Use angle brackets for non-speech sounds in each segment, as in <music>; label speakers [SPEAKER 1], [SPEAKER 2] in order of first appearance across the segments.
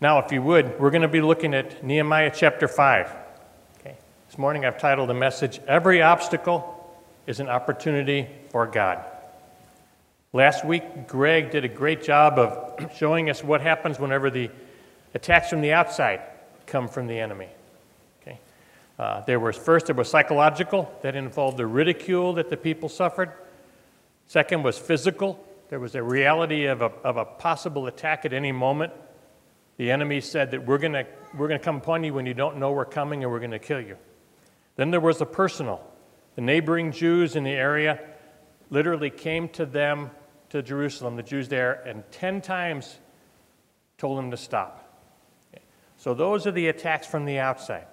[SPEAKER 1] Now, if you would, we're going to be looking at Nehemiah chapter 5. Okay. This morning I've titled the message, Every Obstacle is an Opportunity for God. Last week, Greg did a great job of showing us what happens whenever the attacks from the outside come from the enemy. Okay. Uh, there was first there was psychological that involved the ridicule that the people suffered. Second was physical. There was a reality of a, of a possible attack at any moment the enemy said that we're going we're going to come upon you when you don't know we're coming and we're going to kill you. Then there was the personal. The neighboring Jews in the area literally came to them, to Jerusalem, the Jews there, and 10 times told them to stop. So those are the attacks from the outside.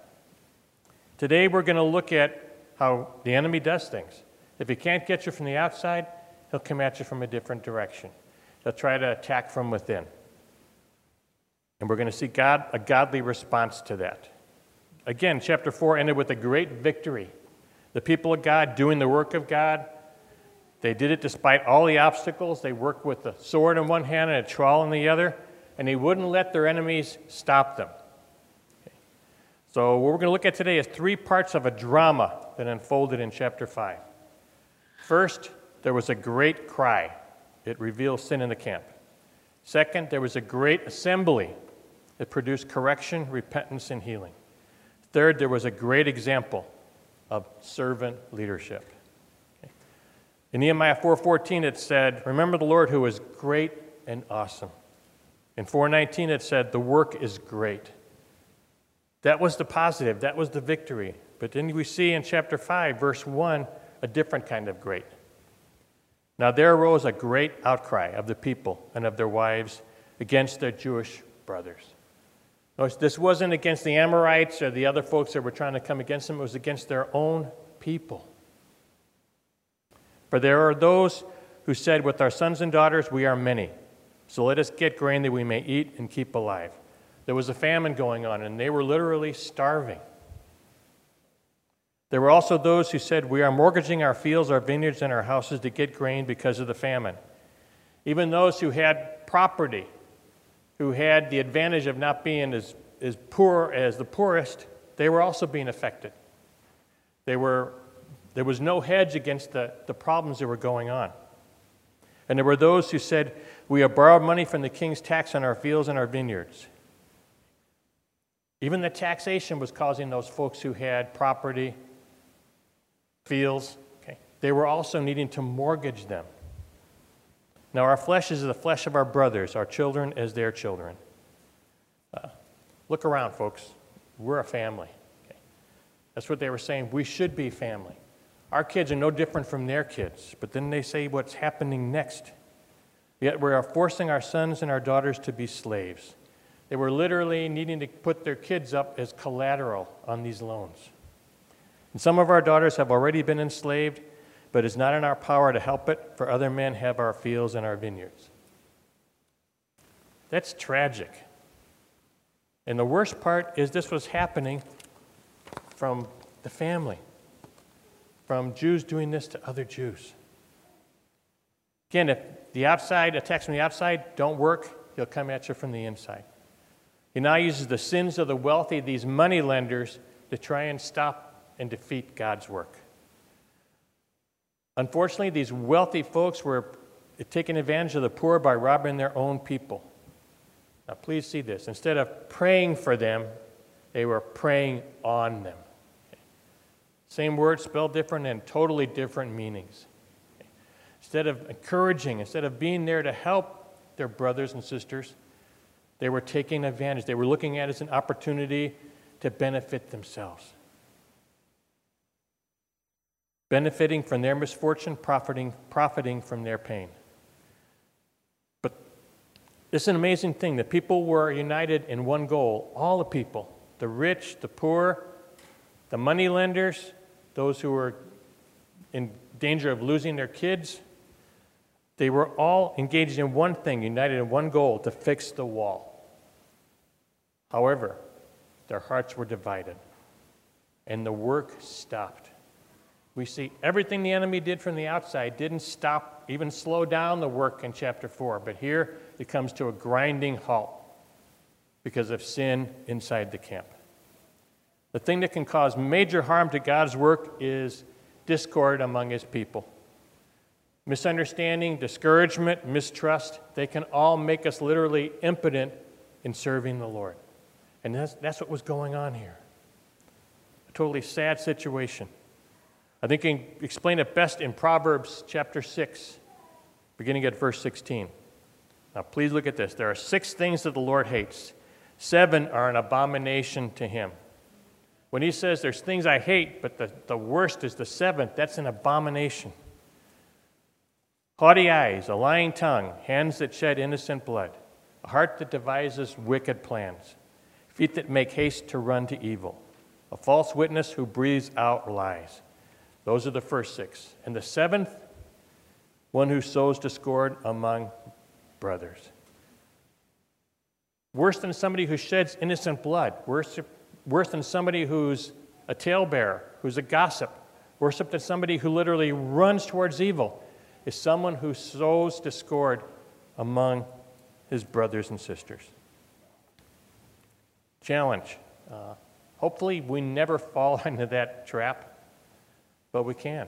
[SPEAKER 1] Today we're going to look at how the enemy does things. If he can't get you from the outside, he'll come at you from a different direction. He'll try to attack from within. And we're going to see God, a godly response to that. Again, chapter 4 ended with a great victory. The people of God doing the work of God. They did it despite all the obstacles. They worked with a sword in one hand and a trowel in the other, and they wouldn't let their enemies stop them. Okay. So, what we're going to look at today is three parts of a drama that unfolded in chapter 5. First, there was a great cry, it reveals sin in the camp. Second, there was a great assembly it produced correction, repentance, and healing. Third, there was a great example of servant leadership. In Nehemiah 4:14 it said, "Remember the Lord who is great and awesome." In 4:19 it said, "The work is great." That was the positive, that was the victory. But then we see in chapter 5 verse 1 a different kind of great. Now there arose a great outcry of the people and of their wives against their Jewish brothers. Notice this wasn't against the Amorites or the other folks that were trying to come against them, it was against their own people. For there are those who said, With our sons and daughters we are many, so let us get grain that we may eat and keep alive. There was a famine going on, and they were literally starving. There were also those who said, We are mortgaging our fields, our vineyards, and our houses to get grain because of the famine. Even those who had property who had the advantage of not being as, as poor as the poorest, they were also being affected. They were, there was no hedge against the, the problems that were going on. And there were those who said, We have borrowed money from the king's tax on our fields and our vineyards. Even the taxation was causing those folks who had property, fields, okay, they were also needing to mortgage them. Now, our flesh is the flesh of our brothers, our children as their children. Uh, look around, folks. We're a family. Okay? That's what they were saying. We should be family. Our kids are no different from their kids, but then they say what's happening next. Yet we are forcing our sons and our daughters to be slaves. They were literally needing to put their kids up as collateral on these loans. And some of our daughters have already been enslaved, but it's not in our power to help it, for other men have our fields and our vineyards. That's tragic. And the worst part is this was happening from the family, from Jews doing this to other Jews. Again, if the outside attacks from the outside don't work, he'll come at you from the inside. He now uses the sins of the wealthy, these money lenders, to try and stop and defeat God's work. Unfortunately, these wealthy folks were taking advantage of the poor by robbing their own people. Now, please see this. Instead of praying for them, they were preying on them. Same word spelled different and totally different meanings. Instead of encouraging, instead of being there to help their brothers and sisters, they were taking advantage. They were looking at it as an opportunity to benefit themselves benefiting from their misfortune, profiting, profiting from their pain. But it's an amazing thing that people were united in one goal, all the people the rich, the poor, the money lenders, those who were in danger of losing their kids. They were all engaged in one thing, united in one goal to fix the wall. However, their hearts were divided, and the work stopped. We see everything the enemy did from the outside didn't stop, even slow down the work in chapter 4, but here it comes to a grinding halt. because of sin inside the camp. The thing that can cause major harm to God's work is discord among his people. Misunderstanding, discouragement, mistrust, they can all make us literally impotent in serving the Lord. And that's, that's what was going on here. A totally sad situation. I think you can explain it best in Proverbs chapter 6, beginning at verse 16. Now, please look at this. There are six things that the Lord hates, seven are an abomination to him. When he says there's things I hate, but the, the worst is the seventh, that's an abomination. Haughty eyes, a lying tongue, hands that shed innocent blood, a heart that devises wicked plans, feet that make haste to run to evil, a false witness who breathes out lies. Those are the first six. And the seventh, one who sows discord among brothers. Worse than somebody who sheds innocent blood, worse, worse than somebody who's a talebearer, who's a gossip, worse than somebody who literally runs towards evil, is someone who sows discord among his brothers and sisters. Challenge. Uh, hopefully, we never <laughs> fall into that trap, but we can.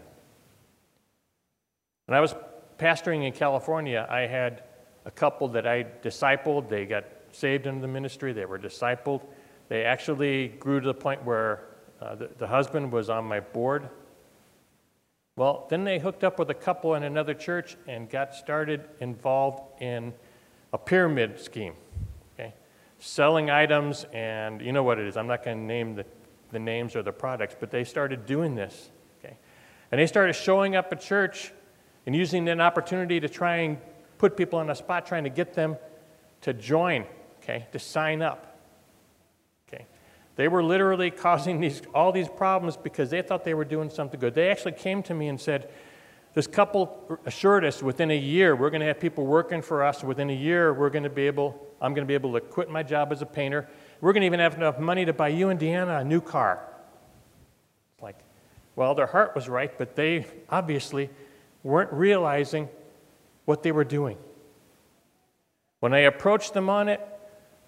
[SPEAKER 1] When I was pastoring in California, I had a couple that I discipled. They got saved into the ministry, they were discipled. They actually grew to the point where uh, the, the husband was on my board. Well, then they hooked up with a couple in another church and got started involved in a pyramid scheme. Okay? Selling items, and you know what it is. I'm not going to name the, the names or the products, but they started doing this. And they started showing up at church and using an opportunity to try and put people on the spot, trying to get them to join, okay, to sign up. Okay. They were literally causing these, all these problems because they thought they were doing something good. They actually came to me and said, this couple assured us within a year we're going to have people working for us. Within a year, we're going to be able, I'm going to be able to quit my job as a painter. We're going to even have enough money to buy you and Deanna a new car. Well, their heart was right, but they obviously weren't realizing what they were doing. When I approached them on it,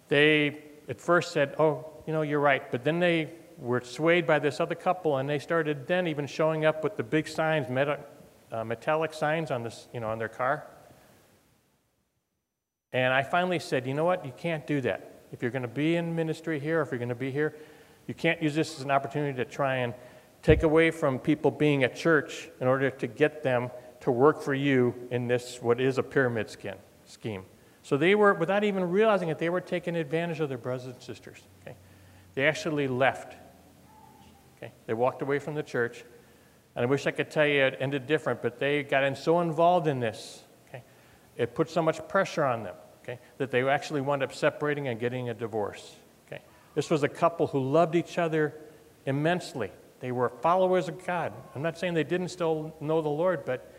[SPEAKER 1] they at first said, Oh, you know, you're right. But then they were swayed by this other couple, and they started then even showing up with the big signs, meta, uh, metallic signs on, this, you know, on their car. And I finally said, You know what? You can't do that. If you're going to be in ministry here, if you're going to be here, you can't use this as an opportunity to try and take away from people being at church in order to get them to work for you in this, what is a pyramid skin, scheme. So they were, without even realizing it, they were taking advantage of their brothers and sisters. Okay? They actually left. Okay? They walked away from the church. And I wish I could tell you it ended different, but they got in so involved in this. Okay? It put so much pressure on them okay, that they actually wound up separating and getting a divorce. Okay? This was a couple who loved each other immensely. They were followers of God. I'm not saying they didn't still know the Lord, but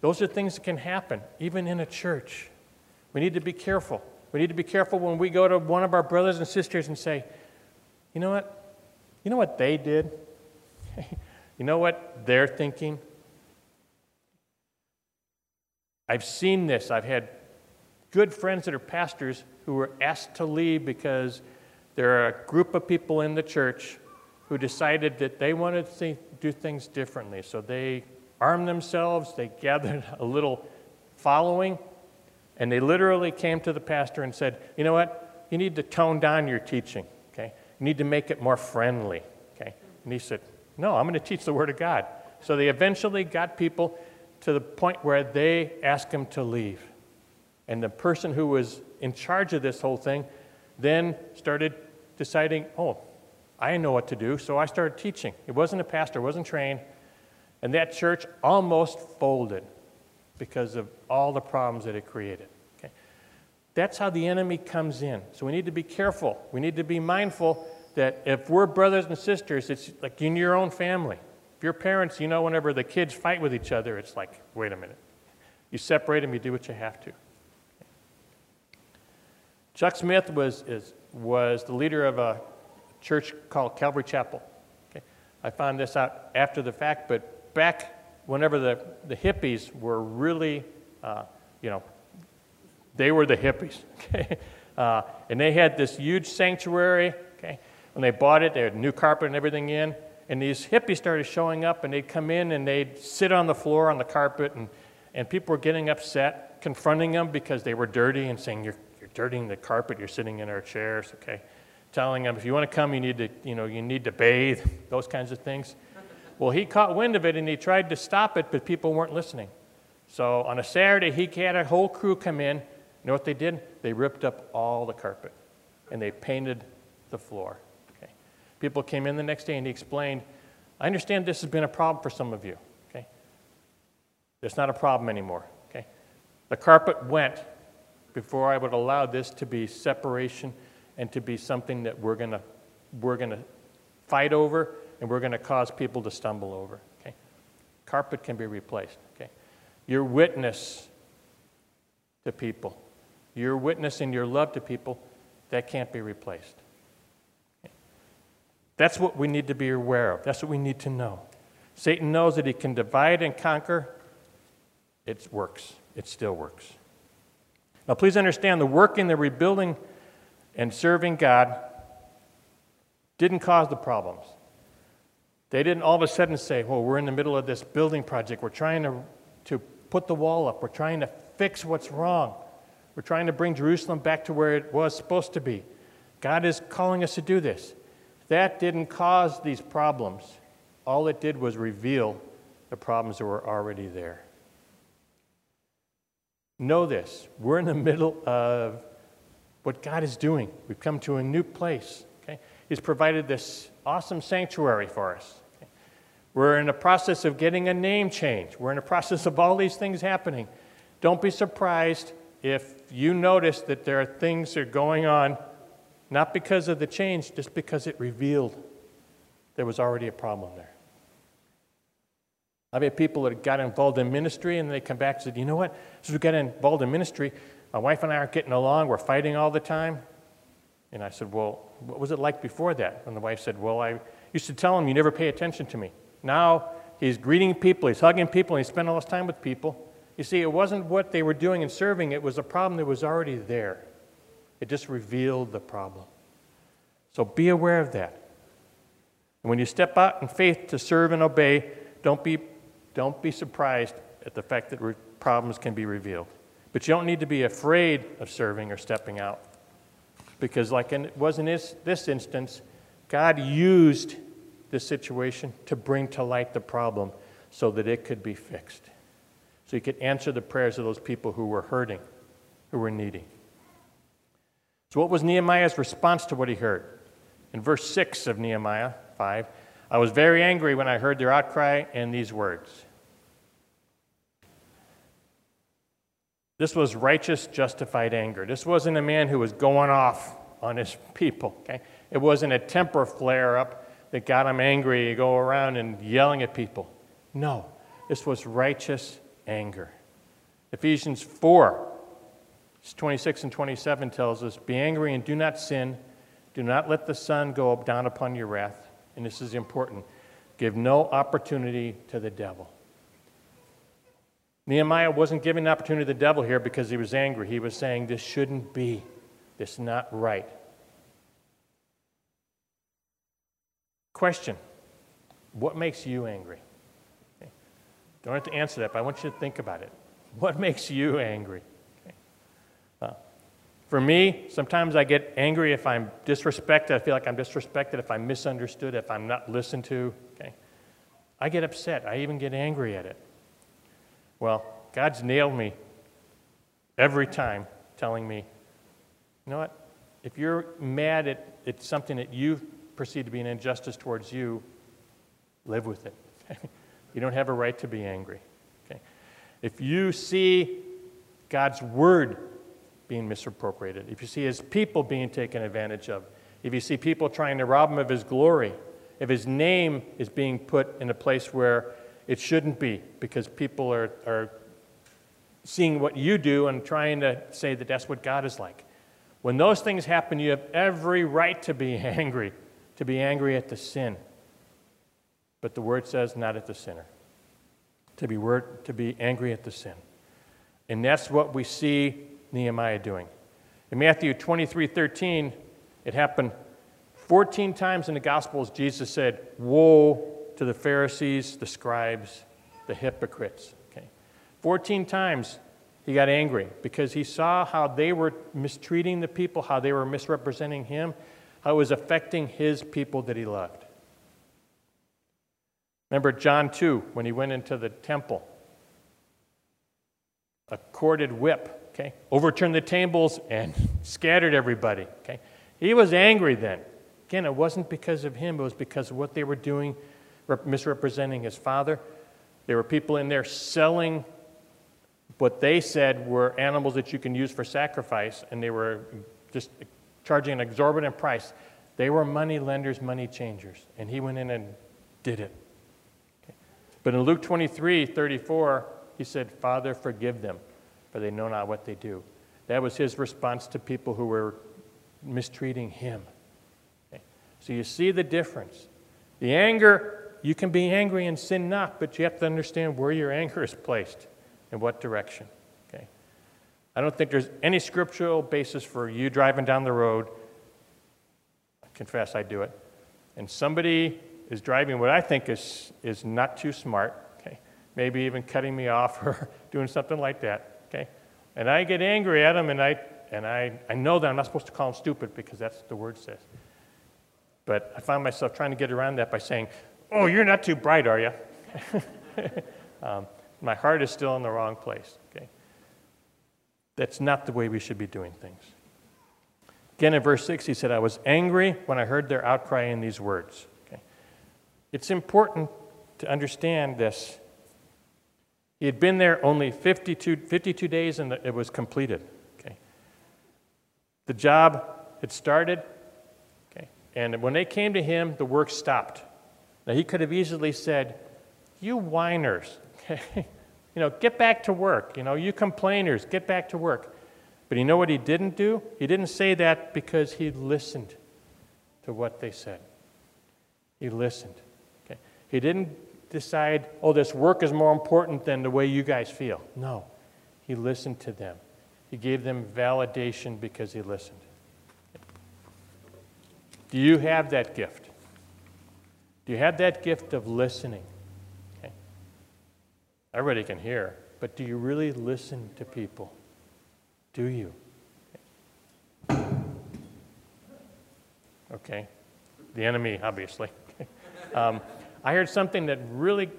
[SPEAKER 1] those are things that can happen, even in a church. We need to be careful. We need to be careful when we go to one of our brothers and sisters and say, you know what? You know what they did? <laughs> you know what they're thinking? I've seen this. I've had good friends that are pastors who were asked to leave because there are a group of people in the church who decided that they wanted to do things differently. So they armed themselves, they gathered <laughs> a little following, and they literally came to the pastor and said, You know what? You need to tone down your teaching, okay? You need to make it more friendly, okay? And he said, No, I'm going to teach the Word of God. So they eventually got people to the point where they asked him to leave. And the person who was in charge of this whole thing then started deciding, Oh, I didn't know what to do. So I started teaching. It wasn't a pastor, wasn't trained. And that church almost folded because of all the problems that it created. Okay? That's how the enemy comes in. So we need to be careful. We need to be mindful that if we're brothers and sisters, it's like in your own family. If you're parents, you know, whenever the kids fight with each other, it's like, wait a minute. You separate them, you do what you have to. Chuck Smith was, is, was the leader of a church called Calvary Chapel. Okay? I found this out after the fact, but back whenever the, the hippies were really, uh, you know, they were the hippies. <laughs> Okay? Uh, and they had this huge sanctuary. Okay, when they bought it, they had new carpet and everything in. And these hippies started showing up, and they'd come in and they'd sit on the floor on the carpet, and, and people were getting upset, confronting them because they were dirty and saying, "You're, you're dirtying the carpet. You're sitting in our chairs." Okay, telling them, "If you want to come, you need to, you know, you need to bathe." Those kinds of things. <laughs> Well, he caught wind of it and he tried to stop it, but people weren't listening. So on a Saturday, he had a whole crew come in. You know what they did? They ripped up all the carpet and they painted the floor. Okay. People came in the next day and he explained, I understand this has been a problem for some of you. Okay. It's not a problem anymore. Okay. The carpet went before I would allow this to be separation and to be something that we're going to we're going to fight over and we're going to cause people to stumble over. Okay? Carpet can be replaced. Okay? Your witness to people, your witness and your love to people, that can't be replaced. That's what we need to be aware of. That's what we need to know. Satan knows that he can divide and conquer. It works. It still works. Now, please understand the working, the rebuilding, and serving God didn't cause the problems. They didn't all of a sudden say, well, we're in the middle of this building project. We're trying to, to put the wall up. We're trying to fix what's wrong. We're trying to bring Jerusalem back to where it was supposed to be. God is calling us to do this. That didn't cause these problems. All it did was reveal the problems that were already there. Know this we're in the middle of what God is doing. We've come to a new place. Okay? He's provided this awesome sanctuary for us. We're in the process of getting a name change. We're in the process of all these things happening. Don't be surprised if you notice that there are things that are going on, not because of the change, just because it revealed there was already a problem there. I've had people that got involved in ministry and they come back and said, you know what? Since we got involved in ministry, my wife and I aren't getting along. We're fighting all the time. And I said, well, what was it like before that? And the wife said, well, I used to tell him, you never pay attention to me. Now he's greeting people, he's hugging people, and he spent all his time with people. You see, it wasn't what they were doing and serving, it was a problem that was already there. It just revealed the problem. So be aware of that. And when you step out in faith to serve and obey, don't be, don't be surprised at the fact that re- problems can be revealed. But you don't need to be afraid of serving or stepping out. Because, like it was in this, this instance, God used this situation to bring to light the problem so that it could be fixed. So he could answer the prayers of those people who were hurting, who were needy. So, what was Nehemiah's response to what he heard? In verse 6 of Nehemiah 5, I was very angry when I heard their outcry and these words. This was righteous, justified anger. This wasn't a man who was going off on his people. Okay? It wasn't a temper flare up that got him angry, you go around and yelling at people. No, this was righteous anger. Ephesians 4, 26 and 27 tells us, Be angry and do not sin. Do not let the sun go up, down upon your wrath. And this is important. Give no opportunity to the devil. Nehemiah wasn't giving an opportunity to the devil here because he was angry. He was saying, This shouldn't be. This is not right. Question What makes you angry? Okay. Don't have to answer that, but I want you to think about it. What makes you angry? Okay. Uh, for me, sometimes I get angry if I'm disrespected. I feel like I'm disrespected, if I'm misunderstood, if I'm not listened to. Okay. I get upset. I even get angry at it. Well, God's nailed me every time, telling me, you know what? If you're mad at, at something that you perceive to be an injustice towards you, live with it. <laughs> you don't have a right to be angry. Okay? If you see God's word being misappropriated, if you see his people being taken advantage of, if you see people trying to rob him of his glory, if his name is being put in a place where it shouldn't be because people are, are seeing what you do and trying to say that that's what God is like. When those things happen, you have every right to be <laughs> angry to be angry at the sin. But the word says not at the sinner. To be, word, to be angry at the sin. And that's what we see Nehemiah doing. In Matthew 23 13, it happened 14 times in the Gospels, Jesus said, Woe to the Pharisees, the scribes, the hypocrites. Okay. 14 times he got angry because he saw how they were mistreating the people, how they were misrepresenting him, how it was affecting his people that he loved. Remember John 2 when he went into the temple? A corded whip, okay? Overturned the tables and scattered everybody, okay? He was angry then. Again, it wasn't because of him, it was because of what they were doing, misrepresenting his father. There were people in there selling what they said were animals that you can use for sacrifice, and they were just charging an exorbitant price. They were money lenders, money changers, and he went in and did it. Okay. But in Luke 23 34, he said, Father, forgive them, for they know not what they do. That was his response to people who were mistreating him. So you see the difference. The anger, you can be angry and sin not, but you have to understand where your anger is placed and what direction. Okay? I don't think there's any scriptural basis for you driving down the road. I confess I do it. And somebody is driving what I think is, is not too smart, okay? Maybe even cutting me off <laughs> or doing something like that, okay? And I get angry at them and I and I, I know that I'm not supposed to call them stupid because that's what the word says. But I find myself trying to get around that by saying, Oh, you're not too bright, are you? <laughs> um, my heart is still in the wrong place. Okay? That's not the way we should be doing things. Again, in verse 6, he said, I was angry when I heard their outcry in these words. Okay? It's important to understand this. He had been there only 52, 52 days and it was completed. Okay? The job had started, okay? and when they came to him, the work stopped. Now, he could have easily said, You whiners, okay? <laughs> you know, get back to work. You know, you complainers, get back to work. But you know what he didn't do? He didn't say that because he listened to what they said. He listened. Okay? He didn't decide, oh, this work is more important than the way you guys feel. No. He listened to them. He gave them validation because he listened. Do you have that gift? Do you have that gift of listening? Okay. Everybody can hear, but do you really listen to people? Do you? Okay. The enemy, obviously. <laughs> um, I heard something that really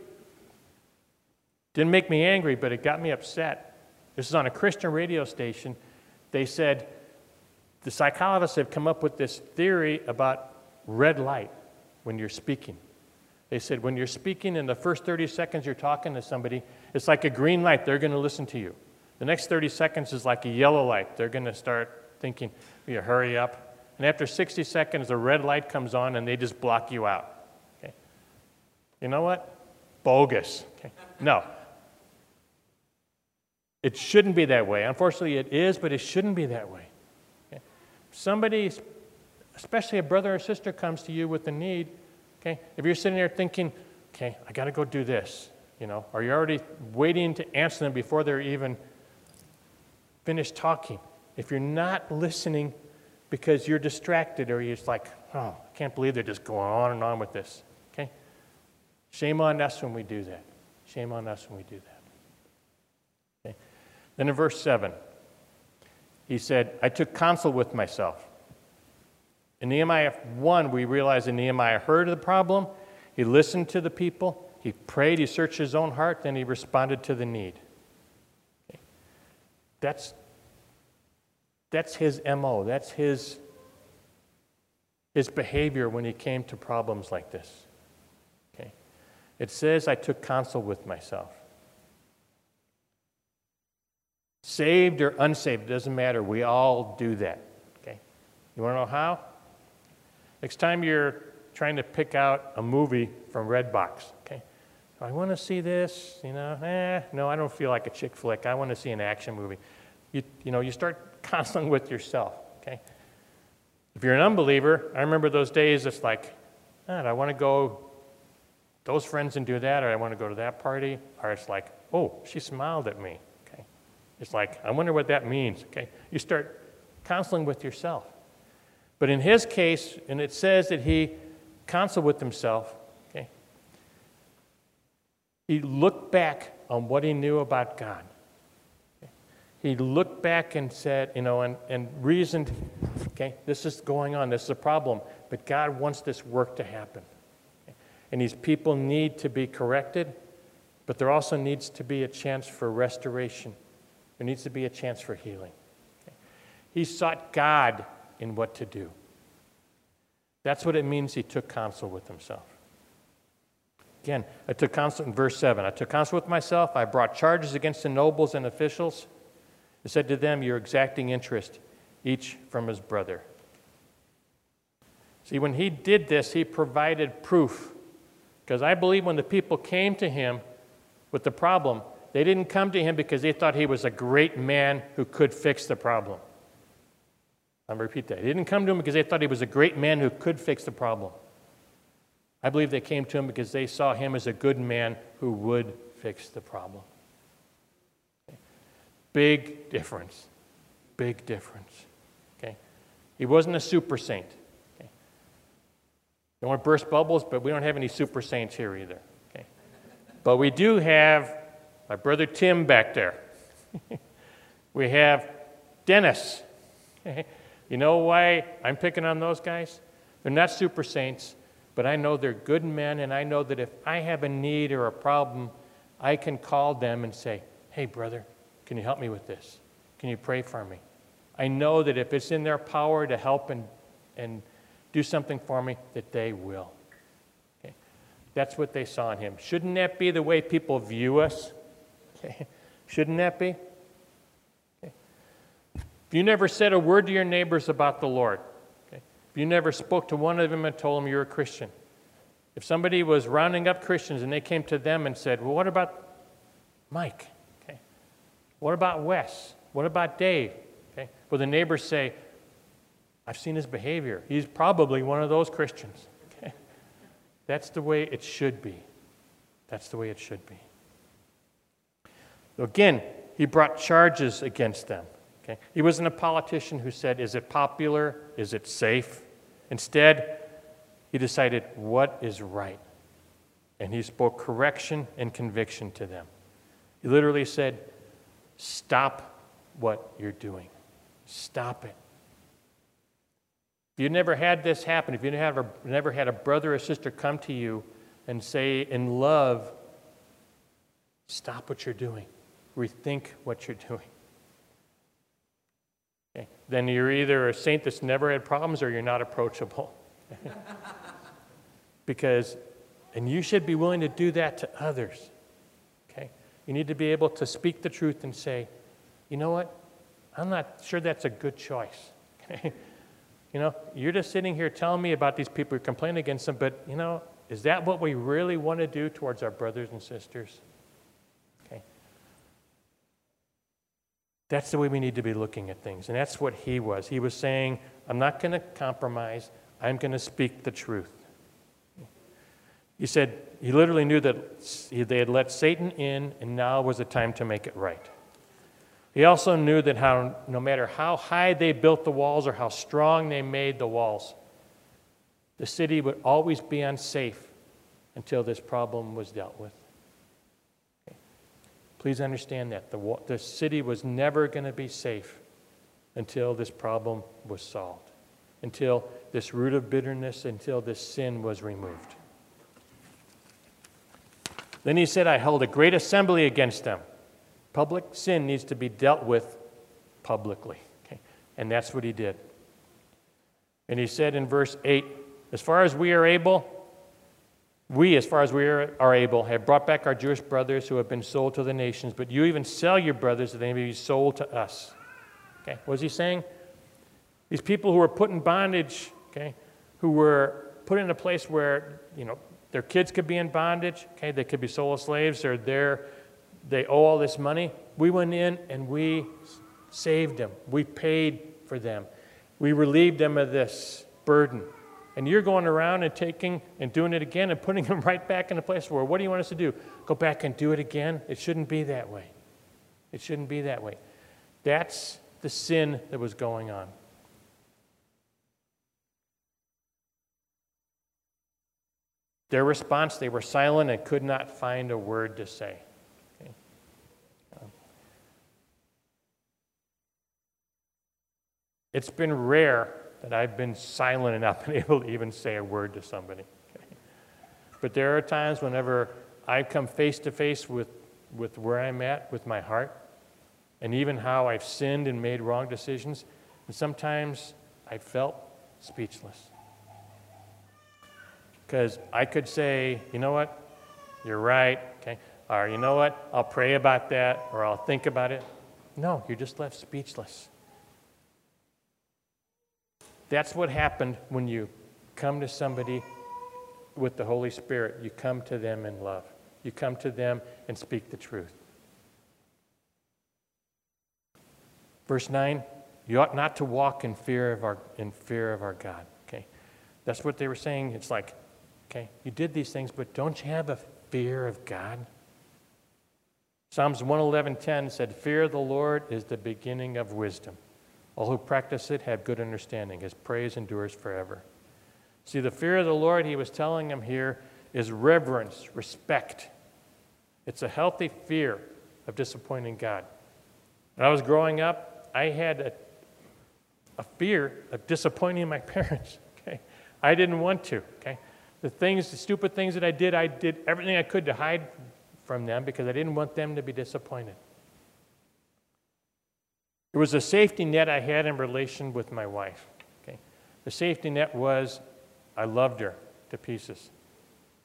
[SPEAKER 1] didn't make me angry, but it got me upset. This is on a Christian radio station. They said, the psychologists have come up with this theory about red light when you're speaking. They said when you're speaking in the first 30 seconds you're talking to somebody, it's like a green light, they're going to listen to you. The next 30 seconds is like a yellow light, they're going to start thinking, you hurry up. And after 60 seconds, the red light comes on and they just block you out. Okay? You know what? Bogus. Okay? No. It shouldn't be that way. Unfortunately, it is, but it shouldn't be that way somebody, especially a brother or sister, comes to you with a need, okay, if you're sitting there thinking, okay, I got to go do this, you know, or you're already waiting to answer them before they're even finished talking, if you're not listening because you're distracted or you're just like, oh, I can't believe they're just going on and on with this, okay? Shame on us when we do that. Shame on us when we do that. Okay? Then in verse 7, he said, I took counsel with myself. In Nehemiah 1, we realize that Nehemiah heard of the problem, he listened to the people, he prayed, he searched his own heart, then he responded to the need. That's, that's his MO, that's his, his behavior when he came to problems like this. Okay. It says, I took counsel with myself. Saved or unsaved, it doesn't matter. We all do that. Okay? You want to know how? Next time you're trying to pick out a movie from Redbox, okay? I want to see this, you know, eh, no, I don't feel like a chick flick. I want to see an action movie. You, you know, you start <laughs> counseling with yourself, okay? If you're an unbeliever, I remember those days, it's like, man, I want to go those friends and do that, or I want to go to that party, or it's like, oh, she smiled at me. okay? It's like, I wonder what that means. Okay, you start counseling with yourself. But in his case, and it says that he counseled with himself, okay, he looked back on what he knew about God. He looked back and said, you know, and, and reasoned, okay, this is going on, this is a problem, but God wants this work to happen. And these people need to be corrected, but there also needs to be a chance for restoration. There needs to be a chance for healing. He sought God in what to do. That's what it means he took counsel with himself. Again, I took counsel in verse 7. I took counsel with myself. I brought charges against the nobles and officials. I said to them, You're exacting interest, each from his brother. See, when he did this, he provided proof. Because I believe when the people came to him with the problem, they didn't come to him because they thought he was a great man who could fix the problem. I'm going to repeat that. They didn't come to him because they thought he was a great man who could fix the problem. I believe they came to him because they saw him as a good man who would fix the problem. Big difference. Big difference. Okay? He wasn't a super saint. Okay? Don't want to burst bubbles, but we don't have any super saints here either. Okay? But we do have my brother Tim back there. <laughs> we have Dennis. <laughs> Okay? You know why I'm picking on those guys? They're not super saints, but I know they're good men, and I know that if I have a need or a problem, I can call them and say, Hey, brother, can you help me with this? Can you pray for me? I know that if it's in their power to help and, and do something for me, that they will. Okay? That's what they saw in him. Shouldn't that be the way people view us? Okay? <laughs> Shouldn't that be? You never said a word to your neighbors about the Lord, okay? if you never spoke to one of them and told them you're a Christian, if somebody was rounding up Christians and they came to them and said, Well, what about Mike? Okay. What about Wes? What about Dave? Okay. Well, the neighbors say, I've seen his behavior. He's probably one of those Christians. Okay. That's the way it should be. That's the way it should be. Again, he brought charges against them. Okay? He wasn't a politician who said, Is it popular? Is it safe? Instead, he decided what is right. And he spoke correction and conviction to them. He literally said, Stop what you're doing. Stop it. If you never had this happen, if you never, never had a brother or sister come to you and say in love, Stop what you're doing, rethink what you're <laughs> doing Okay. Then you're either a saint that's never had problems or you're not approachable. <laughs> because, and you should be willing to do that to others. Okay? You need to be able to speak the truth and say, you know what? I'm not sure that's a good choice. <laughs> Okay? You know, you're just sitting here telling me about these people you're complaining against them, but, you know, is that what we really want to do towards our brothers and sisters? That's the way we need to be looking at things. And that's what he was. He was saying, I'm not going to compromise, I'm going to speak the truth. He said he literally knew that they had let Satan in, and now was the time to make it right. He also knew that how, no matter how high they built the walls or how strong they made the walls, the city would always be unsafe until this problem was dealt with. Please understand that. The, the city was never going to be safe until this problem was solved, until this root of bitterness, until this sin was removed. Then he said, I held a great assembly against them. Public sin needs to be dealt with publicly. Okay? And that's what he did. And he said in verse 8, As far as we are able, we, as far as we are able, have brought back our Jewish brothers who have been sold to the nations, but you even sell your brothers that they may be sold to us. Okay, what is he saying? These people who were put in bondage, okay, who were put in a place where, you know, their kids could be in bondage, okay, they could be sold as slaves, or they're, there, they owe all this money. We went in and we saved them. We paid for them. We relieved them of this burden. And you're going around and taking and doing it again and putting <laughs> them right back in the place where, what do you want us to do? Go back and do it again? It shouldn't be that way. It shouldn't be that way. That's the sin that was going on. Their response, they were silent and could not find a word to say. Okay. Um, it's been rare that I've been silent and not <laughs> been able to even say a word to somebody. Okay. But there are times whenever I come face to face with, with where I'm at with my heart and even how I've sinned and made wrong decisions, and sometimes I felt speechless. Because I could say, you know what, you're right, okay, or you know what, I'll pray about that, or I'll think about it. No, you're just left speechless. That's what happened when you come to somebody with the Holy Spirit. You come to them in love, you come to them and speak the truth. Verse 9, you ought not to walk in fear of our, in fear of our God. Okay? That's what they were saying. It's like, Okay? You did these things, but don't you have a fear of God? Psalms 111:10 said, "Fear of the Lord is the beginning of wisdom. All who practice it have good understanding. His praise endures forever." See, the fear of the Lord, he was telling them here, is reverence, respect. It's a healthy fear of disappointing God. When I was growing up, I had a, a fear of disappointing my <laughs> parents. Okay? I didn't want to. Okay? the things, the stupid things that I did, I did everything I could to hide from them because I didn't want them to be disappointed. It was a safety net I had in relation with my wife. Okay? The safety net was I loved her to pieces.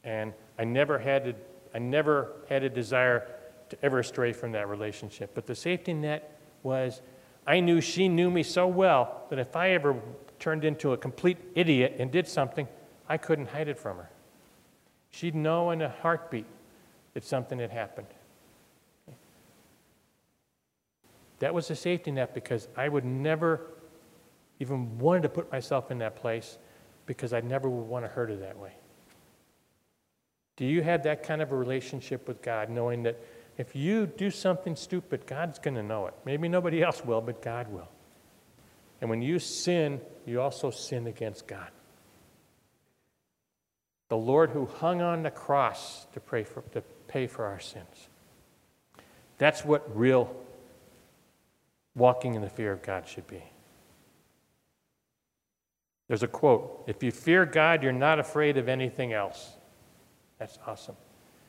[SPEAKER 1] And I never had to, I never had a desire to ever stray from that relationship. But the safety net was I knew she knew me so well that if I ever turned into a complete idiot and did something, I couldn't hide it from her. She'd know in a heartbeat that something had happened. That was a safety net because I would never even wanted to put myself in that place because I never would want to hurt her that way. Do you have that kind of a relationship with God, knowing that if you do something stupid, God's going to know it? Maybe nobody else will, but God will. And when you sin, you also sin against God the Lord who hung on the cross to, pray for, to pay for our sins. That's what real walking in the fear of God should be. There's a quote If you fear God, you're not afraid of anything else. That's awesome.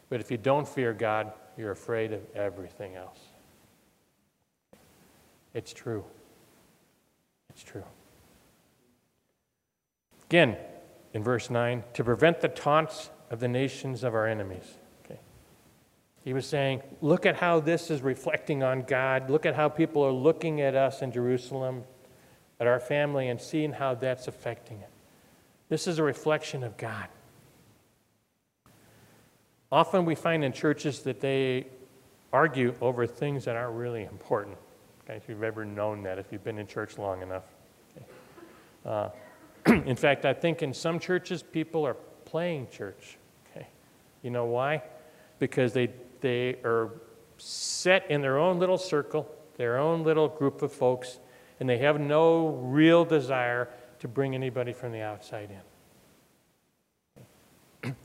[SPEAKER 1] But if you don't fear God, you're afraid of everything else. It's true. It's true. Again, in verse 9 to prevent the taunts of the nations of our enemies. He was saying, look at how this is reflecting on God. Look at how people are looking at us in Jerusalem, at our family, and seeing how that's affecting it. This is a reflection of God. Often we find in churches that they argue over things that aren't really important. Okay, if you've ever known that, if you've been in church long enough. Okay. Uh, <clears throat> in fact, I think in some churches, people are playing church. Okay. You know why? Because they, they are set in their own little circle, their own little group of folks, and they have no real desire to bring anybody from the outside in.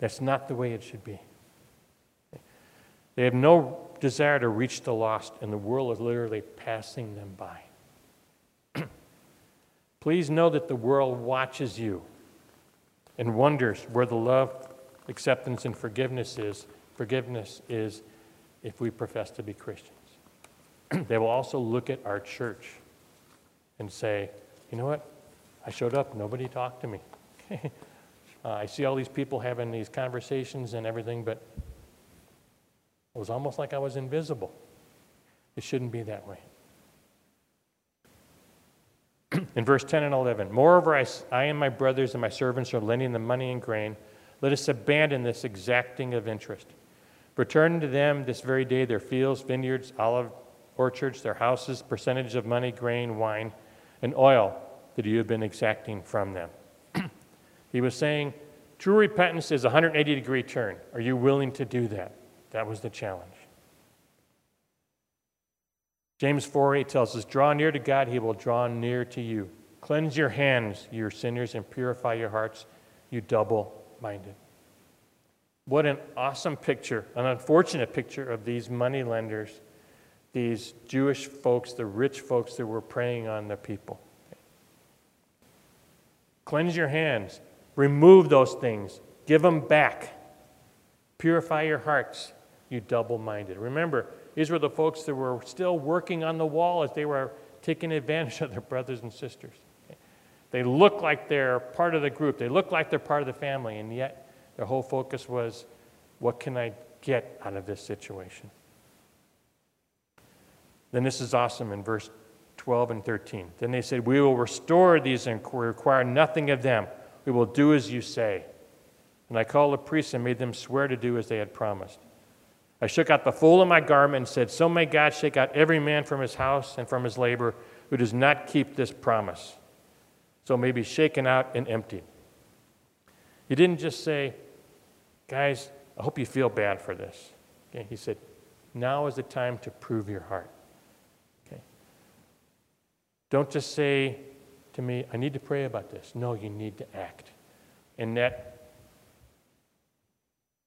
[SPEAKER 1] That's not the way it should be. They have no desire to reach the lost, and the world is literally passing them by. <clears throat> Please know that the world watches you and wonders where the love, acceptance, and forgiveness is. Forgiveness is if we profess to be Christians. <clears throat> they will also look at our church and say, you know what? I showed up, nobody talked to me. <laughs> uh, I see all these people having these conversations and everything, but it was almost like I was invisible. It shouldn't be that way <clears throat> in verse 10 and 11 Moreover, I, I and my brothers and my servants are lending them money and grain. Let us abandon this exacting of interest. Return to them this very day their fields, vineyards, olive orchards, their houses, percentage of money, grain, wine, and oil that you have been exacting from them. <clears throat> he was saying, True repentance is a 180 degree turn. Are you willing to do that? That was the challenge. James 4 8 tells us, Draw near to God, he will draw near to you. Cleanse your hands, you sinners, and purify your hearts, you double minded. What an awesome picture, an unfortunate picture of these money lenders, these Jewish folks, the rich folks that were preying on the people. Cleanse your hands, remove those things, give them back, purify your hearts, you double minded. Remember, these were the folks that were still working on the wall as they were taking advantage <laughs> of their brothers and sisters. They look like they're part of the group, they look like they're part of the family, and yet their whole focus was, what can I get out of this situation? Then this is awesome in verse 12 and 13. Then they said, We will restore these and require nothing of them. We will do as you say. And I called the priests and made them swear to do as they had promised. I shook out the fold of my garment and said, So may God shake out every man from his house and from his labor who does not keep this promise. So may be shaken out and emptied. He didn't just say, Guys, I hope you feel bad for this. Okay? He said, Now is the time to prove your heart. Okay? Don't just say to me, I need to pray about this. No, you need to act. And that,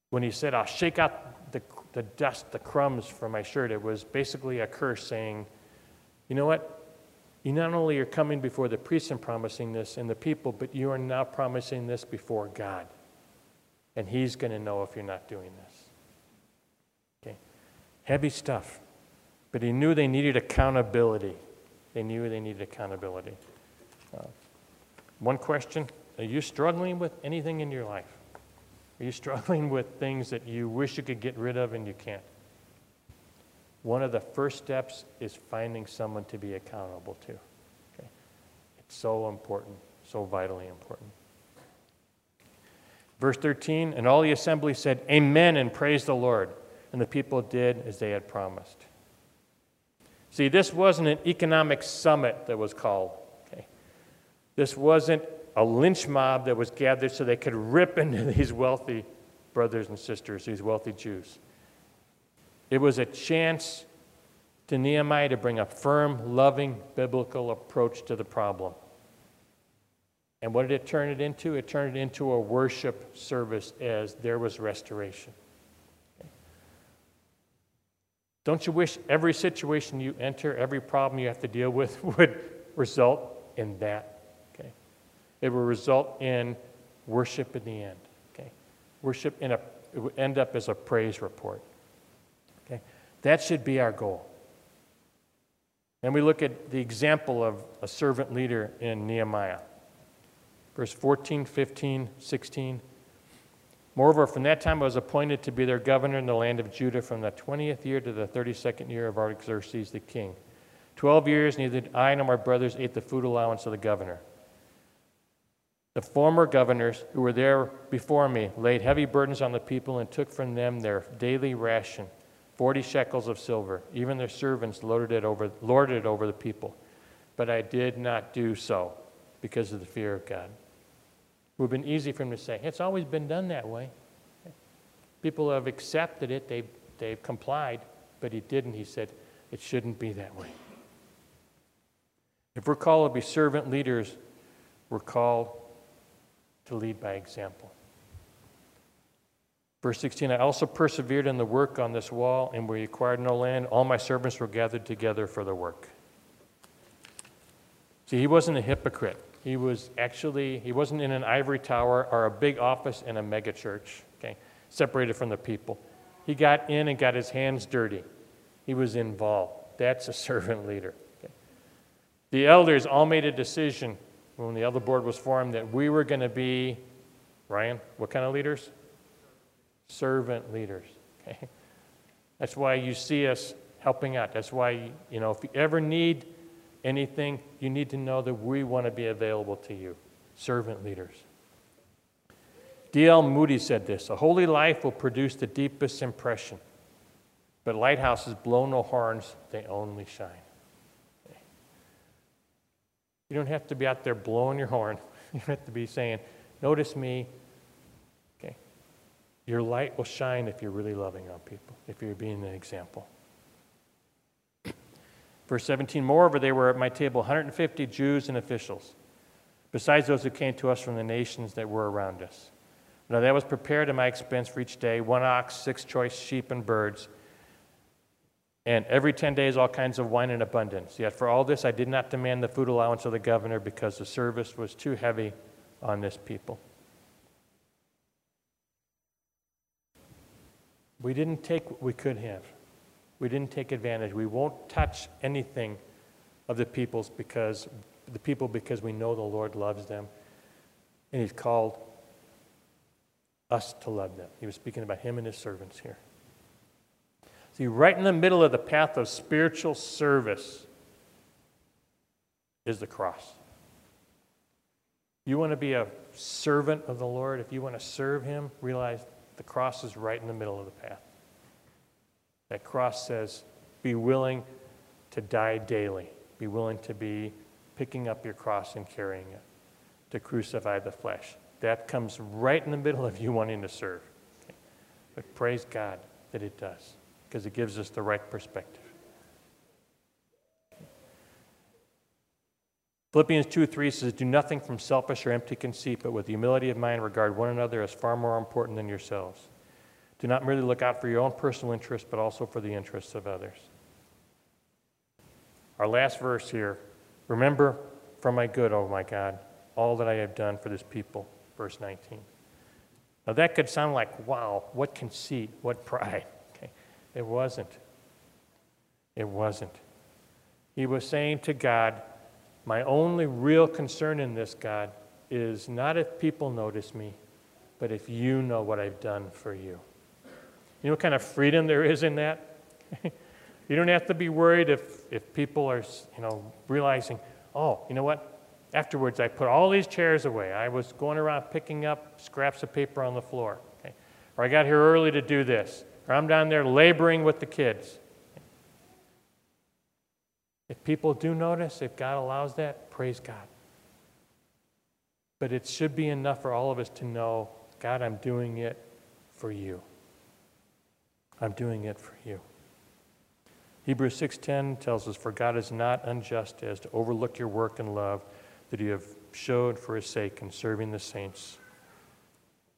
[SPEAKER 1] when he said, I'll shake out the, the dust, the crumbs from my shirt, it was basically a curse saying, You know what? You not only are coming before the priests and promising this and the people, but you are now promising this before God and He's going to know if you're not doing this. Okay? Heavy stuff. But he knew they needed accountability. They knew they needed accountability. Uh, one question Are you struggling with anything in your life? Are you <laughs> struggling with things that you wish you could get rid of and you can't? One of the first steps is finding someone to be accountable to. Okay? It's so important, so vitally important. Verse 13, and all the assembly said, Amen, and praise the Lord. And the people did as they had promised. See, this wasn't an economic summit that was called. Okay? This wasn't a lynch mob that was gathered so they could rip <laughs> into these wealthy brothers and sisters, these wealthy Jews. It was a chance to Nehemiah to bring a firm, loving, biblical approach to the problem. And what did it turn it into? It turned it into a worship service as there was restoration. Okay. Don't you wish every situation you enter, every problem you have to deal with, <laughs> would result in that? Okay. It will result in worship in the end. Okay. Worship in a it would end up as a praise report. Okay. That should be our goal. And we look at the example of a servant leader in Nehemiah verse 14, 15, 16. Moreover, from that time I was appointed to be their governor in the land of Judah from the 20th year to the 32nd year of Artaxerxes the king. Twelve years, neither I nor my brothers ate the food allowance of the governor. The former governors who were there before me laid heavy burdens on the people and took from them their daily ration, 40 shekels of silver. Even their servants loaded it over, lorded it over the people. But I did not do so because of the fear of God would have been easy for him to say, it's always been done that way. People have accepted it, they've, they've complied, but he didn't. He said, it shouldn't be that way. If we're called to be servant leaders, we're called to lead by example. Verse 16 I also persevered in the work on this wall, and we acquired no land. All my servants were gathered together for the work. See, he wasn't a hypocrite. He was actually, he wasn't in an ivory tower or a big office in a megachurch, okay, separated from the people. He got in and got his hands dirty. He was involved. That's a <laughs> servant leader. Okay. The elders all made a decision when the elder board was formed that we were going to be, Ryan, what kind of leaders? Servant leaders. Okay. That's why you see us helping out. That's why, you know, if you ever need anything, you need to know that we want to be available to you, servant leaders. D.L. Moody said this A holy life will produce the deepest impression, but lighthouses blow no horns, they only shine. You don't have to be out there blowing your horn. <laughs> You have to be saying, Notice me. Okay. Your light will shine if you're really loving on people, if you're being an example. Verse 17 Moreover, there were at my table 150 Jews and officials, besides those who came to us from the nations that were around us. Now that was prepared at my expense for each day one ox, six choice sheep, and birds, and every 10 days all kinds of wine in abundance. Yet for all this I did not demand the food allowance of the governor because the service was too heavy on this people. We didn't take what we could have. We didn't take advantage. We won't touch anything of the people's because the people because we know the Lord loves them and he's called us to love them. He was speaking about him and his servants here. See, right in the middle of the path of spiritual service is the cross. You want to be a servant of the Lord, if you want to serve him, realize the cross is right in the middle of the path. That cross says, be willing to die daily. Be willing to be picking up your cross and carrying it, to crucify the flesh. That comes right in the middle of you wanting to serve. Okay. But praise God that it does, because it gives us the right perspective. Philippians 2 3 says, Do nothing from selfish or empty conceit, but with humility of mind regard one another as far more important than yourselves. Do not merely look out for your own personal interests, but also for the interests of others. Our last verse here Remember for my good, O my God, all that I have done for this people. Verse 19. Now that could sound like, wow, what conceit, what pride. Okay. It wasn't. It wasn't. He was saying to God, My only real concern in this, God, is not if people notice me, but if you know what I've done for you. You know what kind of freedom there is in that? <laughs> you don't have to be worried if, if people are, you know, realizing, oh, you know what? Afterwards, I put all these chairs away. I was going around picking up scraps of paper on the floor. Okay? Or I got here early to do this. Or I'm down there laboring with the kids. If people do notice, if God allows that, praise God. But it should be enough for all of us to know God, I'm doing it for you. I'm doing it for you. Hebrews 6:10 tells us for God is not unjust as to overlook your work and love that you have showed for his sake in serving the saints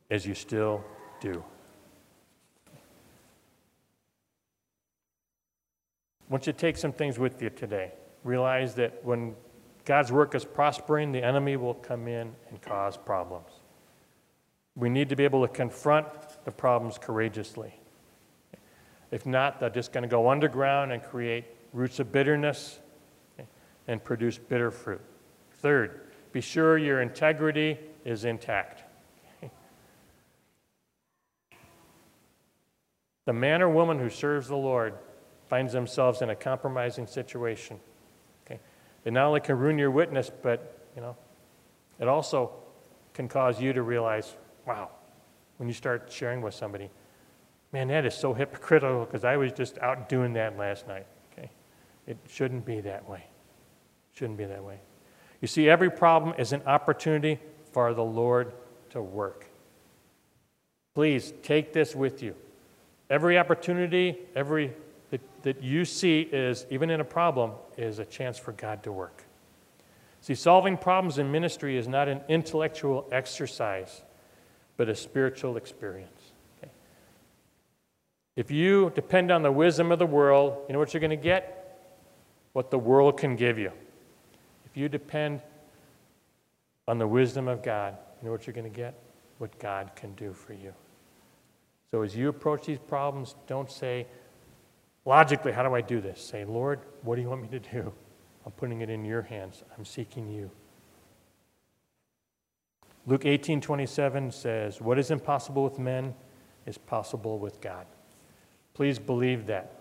[SPEAKER 1] as you still do. I want you to take some things with you today. Realize that when God's work is prospering, the enemy will come in and cause problems. We need to be able to confront the problems courageously. If not, they're just going to go underground and create roots of bitterness and produce bitter fruit. Third, be sure your integrity is intact. <laughs> The man or woman who serves the Lord finds themselves in a compromising situation. Okay? It not only can ruin your witness, but you know, it also can cause you to realize, wow, when you start sharing with somebody, Man, that is so hypocritical because I was just out doing that last night. Okay? It shouldn't be that way. Shouldn't be that way. You see, every problem is an opportunity for the Lord to work. Please take this with you. Every opportunity, every that, that you see is, even in a problem, is a chance for God to work. See, solving problems in ministry is not an intellectual exercise, but a spiritual experience. If you depend on the wisdom of the world, you know what you're going to get? What the world can give you. If you depend on the wisdom of God, you know what you're going to get? What God can do for you. So as you approach these problems, don't say, logically, how do I do this? Say, Lord, what do you want me to do? I'm putting it in your hands. I'm seeking you. Luke 18 27 says, What is impossible with men is possible with God. Please believe that.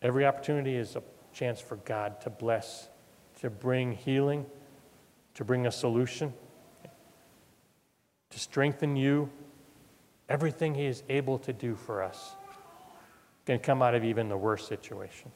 [SPEAKER 1] Every opportunity is a chance for God to bless, to bring healing, to bring a solution, to strengthen you. Everything He is able to do for us can come out of even the worst situation.